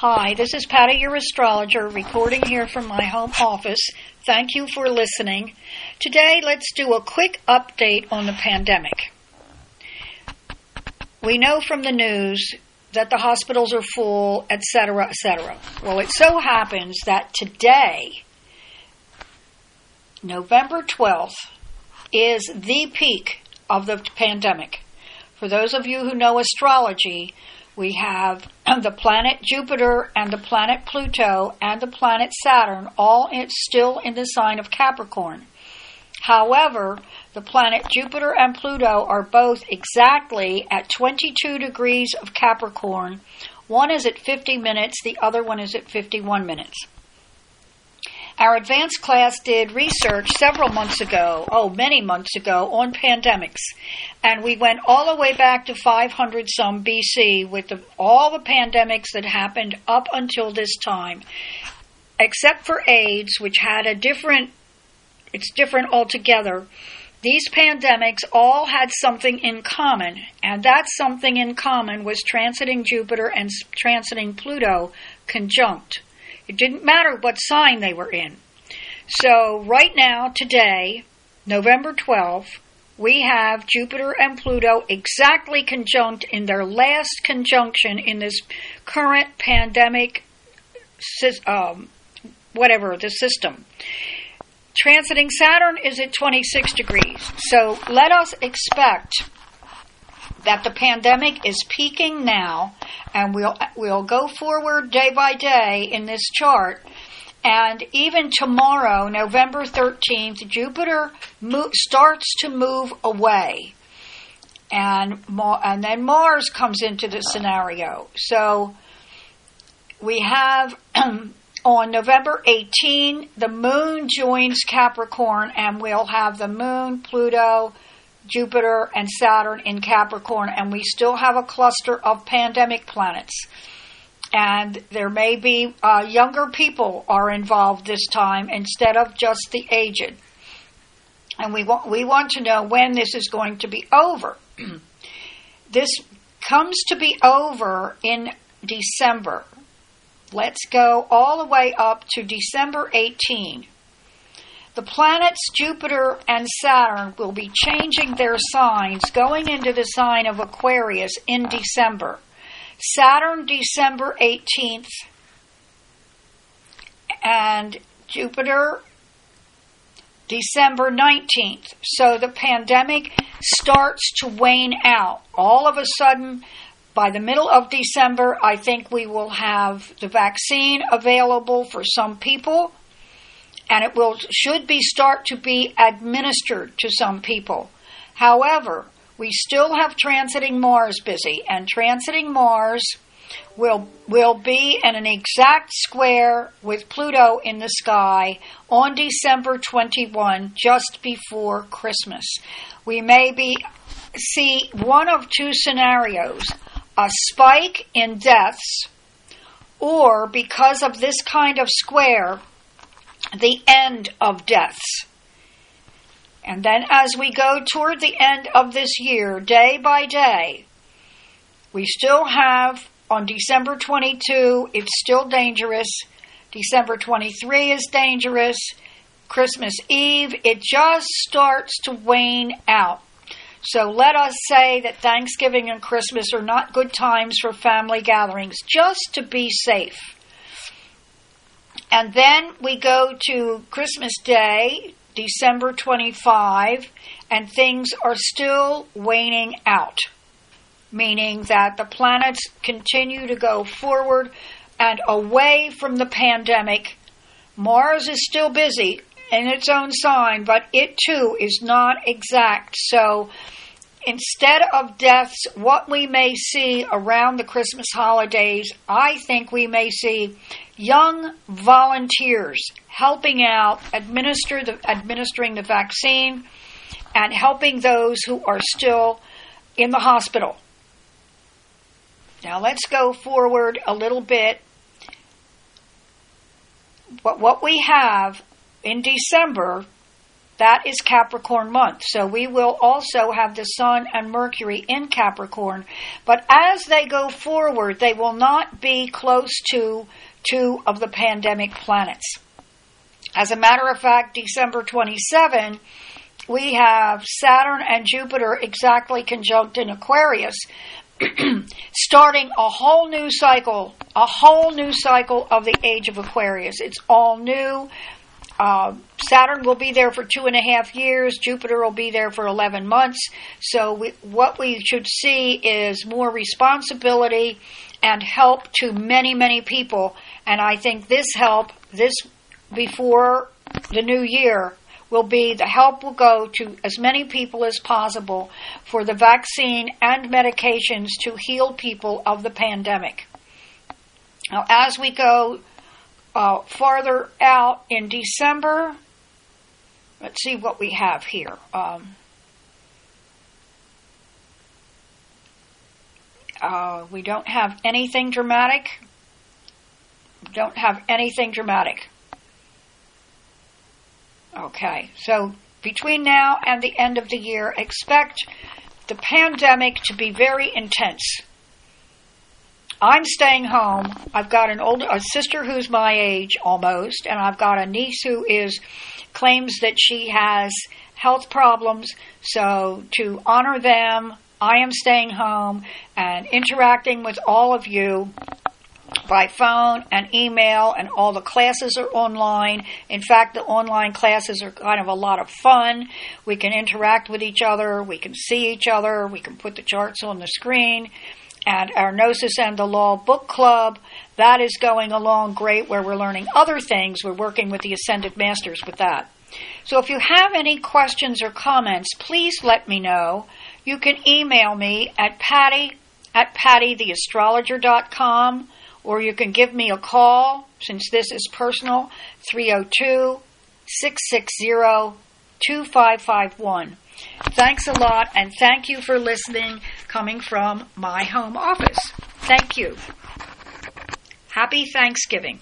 Hi, this is Patty, your astrologer, recording here from my home office. Thank you for listening. Today, let's do a quick update on the pandemic. We know from the news that the hospitals are full, etc., etc. Well, it so happens that today, November 12th, is the peak of the pandemic. For those of you who know astrology, we have the planet Jupiter and the planet Pluto and the planet Saturn all in, still in the sign of Capricorn. However, the planet Jupiter and Pluto are both exactly at 22 degrees of Capricorn. One is at 50 minutes, the other one is at 51 minutes. Our advanced class did research several months ago, oh, many months ago, on pandemics. And we went all the way back to 500 some BC with the, all the pandemics that happened up until this time, except for AIDS, which had a different, it's different altogether. These pandemics all had something in common, and that something in common was transiting Jupiter and transiting Pluto conjunct. It didn't matter what sign they were in. So, right now, today, November 12th, we have Jupiter and Pluto exactly conjunct in their last conjunction in this current pandemic, um, whatever, the system. Transiting Saturn is at 26 degrees. So let us expect that the pandemic is peaking now, and we'll we'll go forward day by day in this chart. And even tomorrow, November 13th, Jupiter mo- starts to move away. And, and then Mars comes into the scenario. So we have on November 18, the moon joins Capricorn, and we'll have the moon, Pluto, Jupiter, and Saturn in Capricorn, and we still have a cluster of pandemic planets. And there may be uh, younger people are involved this time instead of just the aged. And we want, we want to know when this is going to be over. this comes to be over in December. Let's go all the way up to December 18. The planets Jupiter and Saturn will be changing their signs, going into the sign of Aquarius in December. Saturn, December 18th, and Jupiter, December 19th. So the pandemic starts to wane out. All of a sudden, by the middle of December, I think we will have the vaccine available for some people and it will should be start to be administered to some people. However, we still have transiting Mars busy, and transiting Mars will will be in an exact square with Pluto in the sky on December 21, just before Christmas. We may be see one of two scenarios: a spike in deaths, or because of this kind of square, the end of deaths. And then as we go toward the end of this year, day by day, we still have on December 22, it's still dangerous. December 23 is dangerous. Christmas Eve, it just starts to wane out. So let us say that Thanksgiving and Christmas are not good times for family gatherings, just to be safe. And then we go to Christmas Day, December 25, and things are still waning out, meaning that the planets continue to go forward and away from the pandemic. Mars is still busy in its own sign, but it too is not exact. So instead of deaths, what we may see around the Christmas holidays, I think we may see young volunteers helping out, administer the, administering the vaccine, and helping those who are still in the hospital. Now let's go forward a little bit. What, what we have in December, that is Capricorn month. So we will also have the Sun and Mercury in Capricorn. But as they go forward, they will not be close to two of the pandemic planets. As a matter of fact, December 27, we have Saturn and Jupiter exactly conjunct in Aquarius, starting a whole new cycle, a whole new cycle of the age of Aquarius. It's all new. Uh, Saturn will be there for two and a half years. Jupiter will be there for 11 months. So, we, what we should see is more responsibility and help to many, many people. And I think this help, this before the new year, will be the help will go to as many people as possible for the vaccine and medications to heal people of the pandemic. Now, as we go uh, farther out in December, let's see what we have here. Um, uh, we don't have anything dramatic. Don't have anything dramatic. Okay, so between now and the end of the year, expect the pandemic to be very intense. I'm staying home. I've got an older a sister who's my age almost, and I've got a niece who is claims that she has health problems. So to honor them, I am staying home and interacting with all of you by phone and email, and all the classes are online. In fact, the online classes are kind of a lot of fun. We can interact with each other, we can see each other, we can put the charts on the screen and our Gnosis and the Law book club. That is going along great where we're learning other things. We're working with the Ascended Masters with that. So if you have any questions or comments, please let me know. You can email me at patty at pattytheastrologer.com or you can give me a call since this is personal 302 660 2551. Thanks a lot, and thank you for listening coming from my home office. Thank you. Happy Thanksgiving.